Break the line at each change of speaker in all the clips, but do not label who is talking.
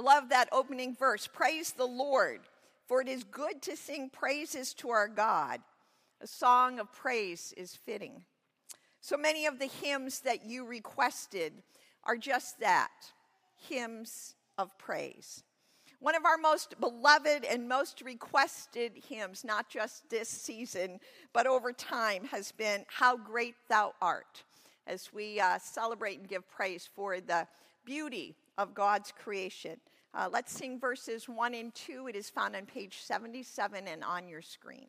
I love that opening verse Praise the Lord, for it is good to sing praises to our God. A song of praise is fitting. So many of the hymns that you requested are just that hymns of praise. One of our most beloved and most requested hymns, not just this season, but over time, has been How Great Thou Art, as we uh, celebrate and give praise for the beauty of God's creation. Uh, let's sing verses 1 and 2. It is found on page 77 and on your screen.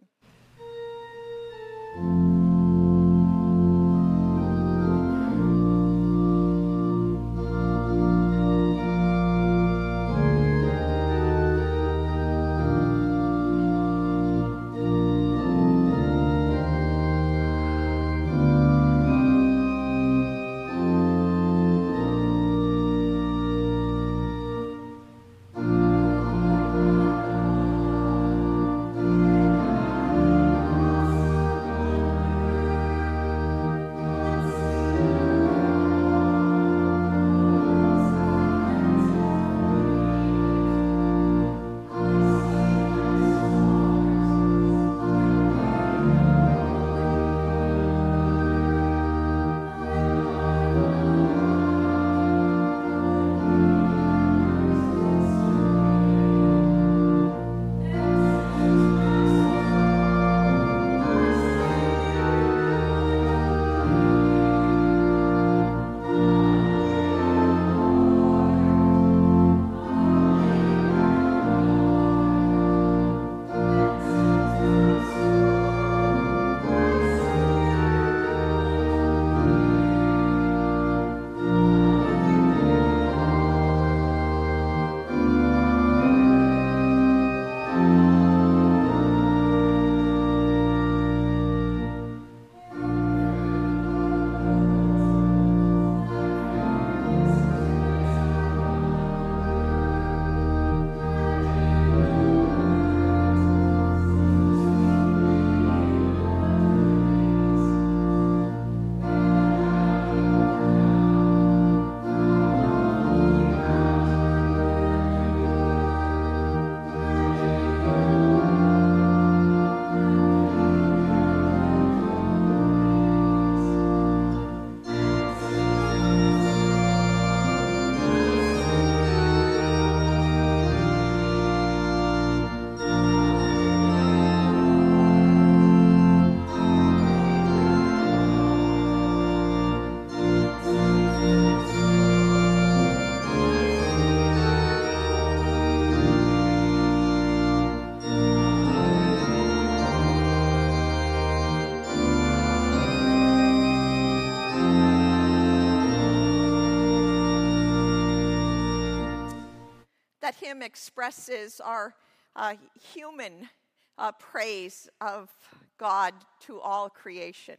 That hymn expresses our uh, human uh, praise of God to all creation.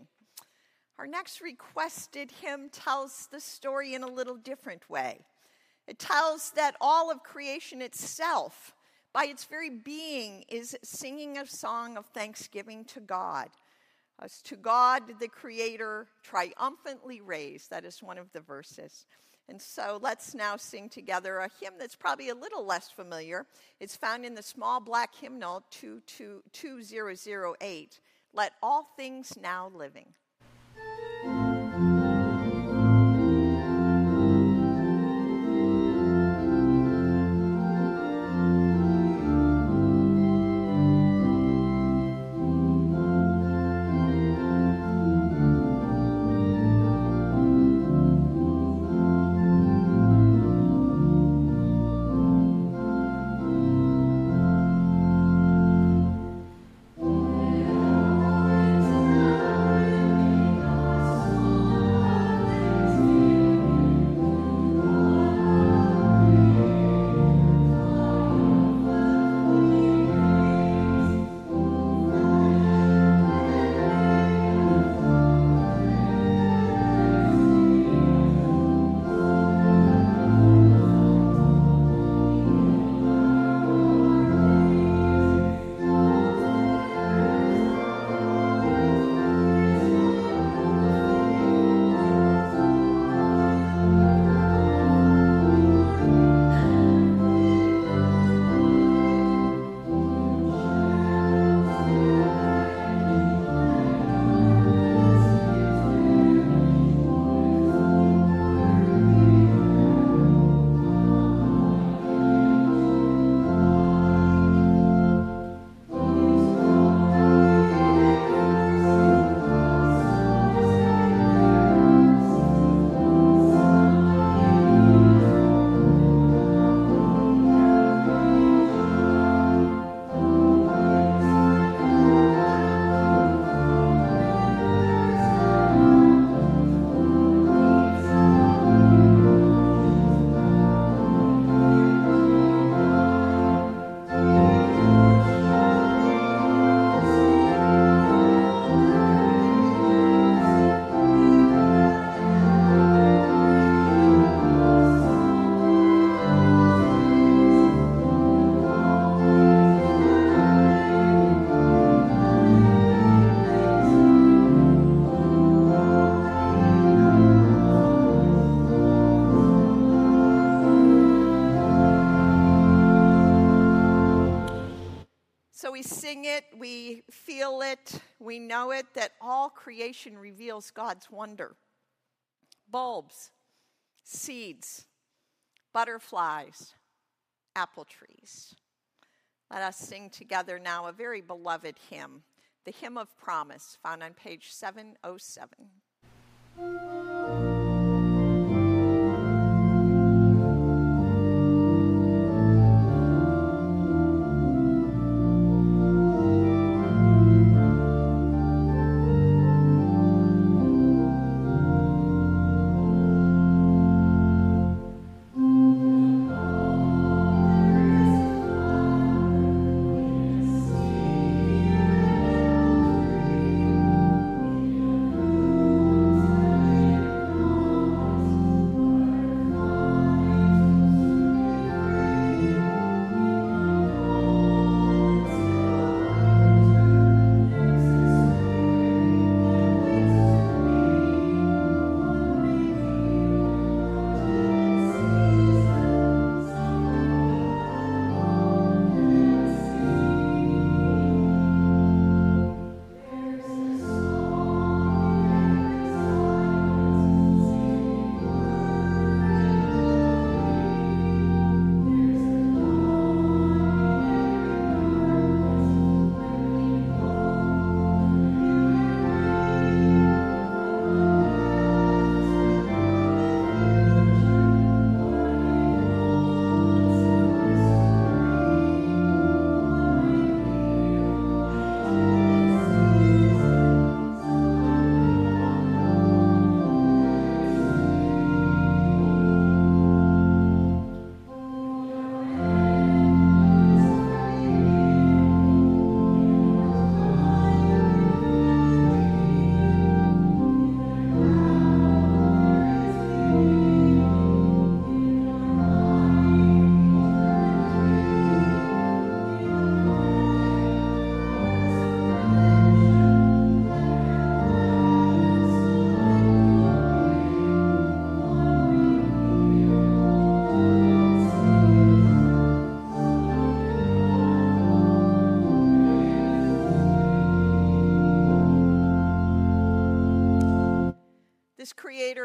Our next requested hymn tells the story in a little different way. It tells that all of creation itself, by its very being, is singing a song of thanksgiving to God. As to God, the Creator, triumphantly raised. That is one of the verses. And so let's now sing together a hymn that's probably a little less familiar. It's found in the small black hymnal 2008. Let all things now living. We know it that all creation reveals God's wonder. Bulbs, seeds, butterflies, apple trees. Let us sing together now a very beloved hymn, the Hymn of Promise, found on page 707.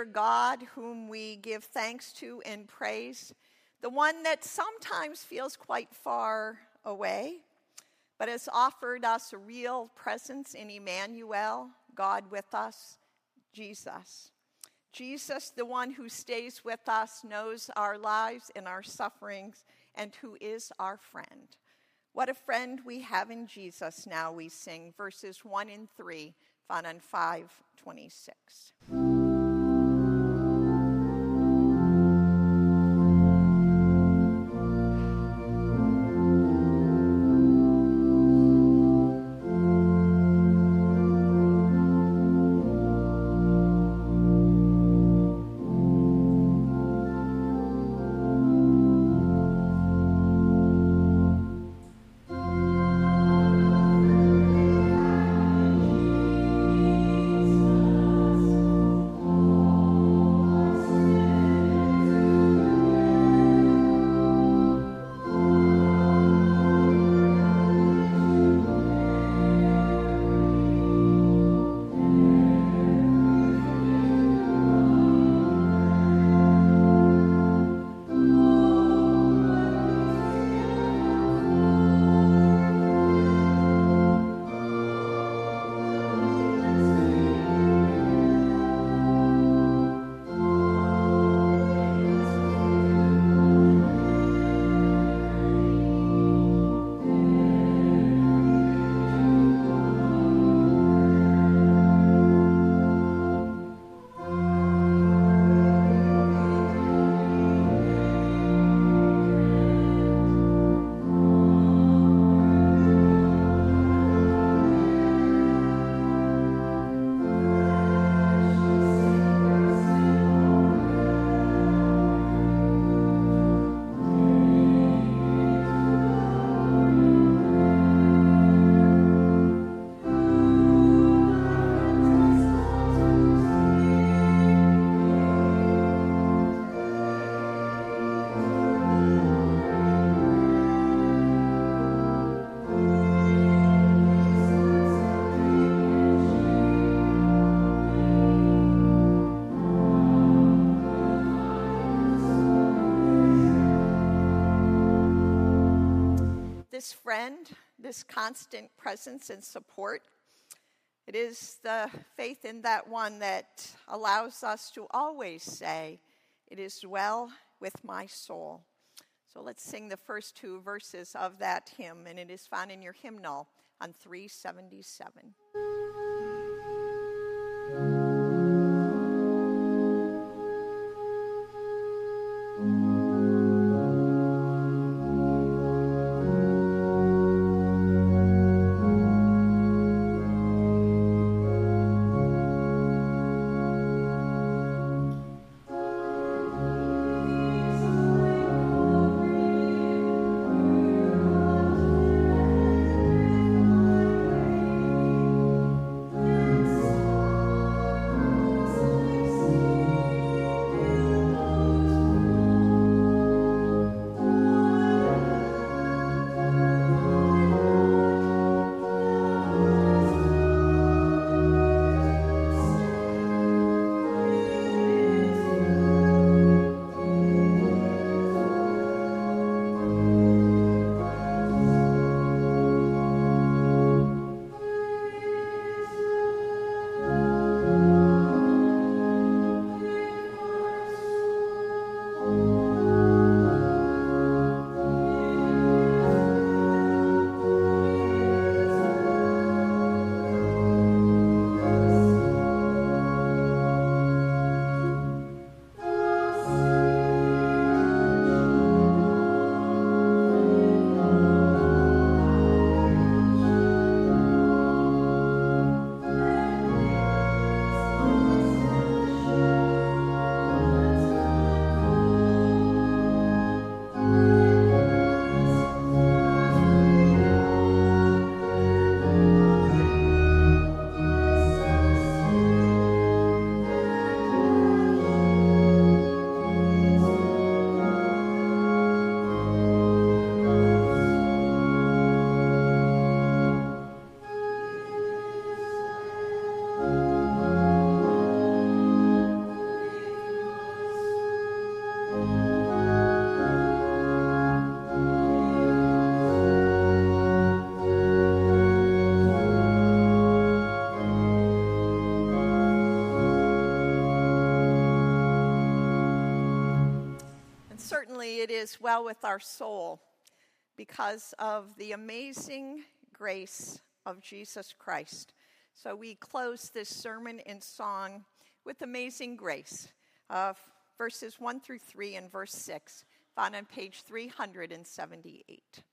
God whom we give thanks to and praise, the one that sometimes feels quite far away, but has offered us a real presence in Emmanuel, God with us, Jesus. Jesus, the one who stays with us, knows our lives and our sufferings, and who is our friend. What a friend we have in Jesus now, we sing verses 1 and 3, found on 526. Friend, this constant presence and support. It is the faith in that one that allows us to always say, It is well with my soul. So let's sing the first two verses of that hymn, and it is found in your hymnal on 377. Well with our soul because of the amazing grace of Jesus Christ. So we close this sermon in song with amazing grace, uh, verses 1 through 3 and verse 6, found on page 378.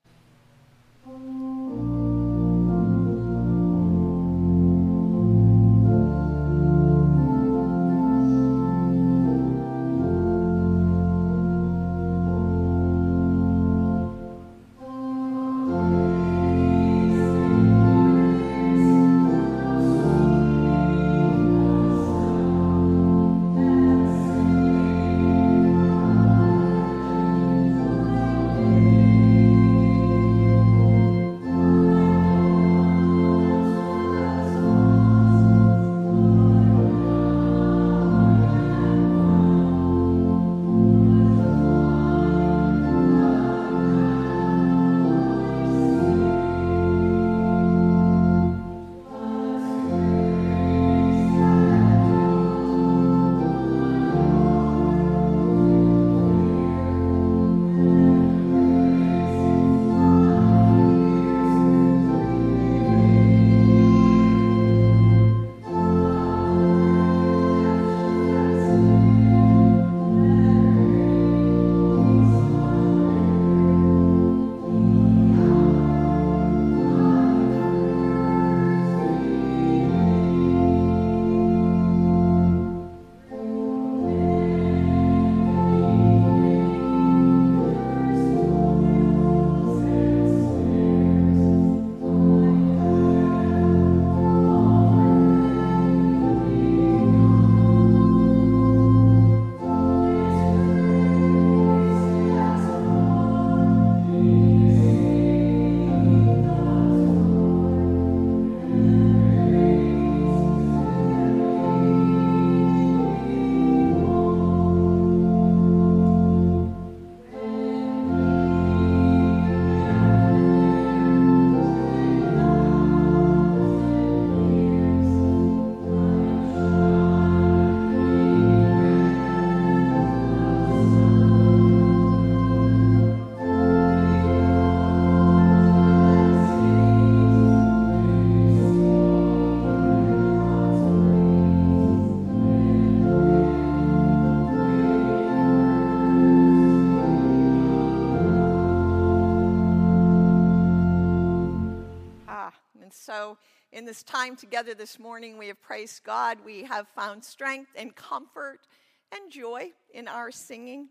This time together this morning, we have praised God. We have found strength and comfort and joy in our singing.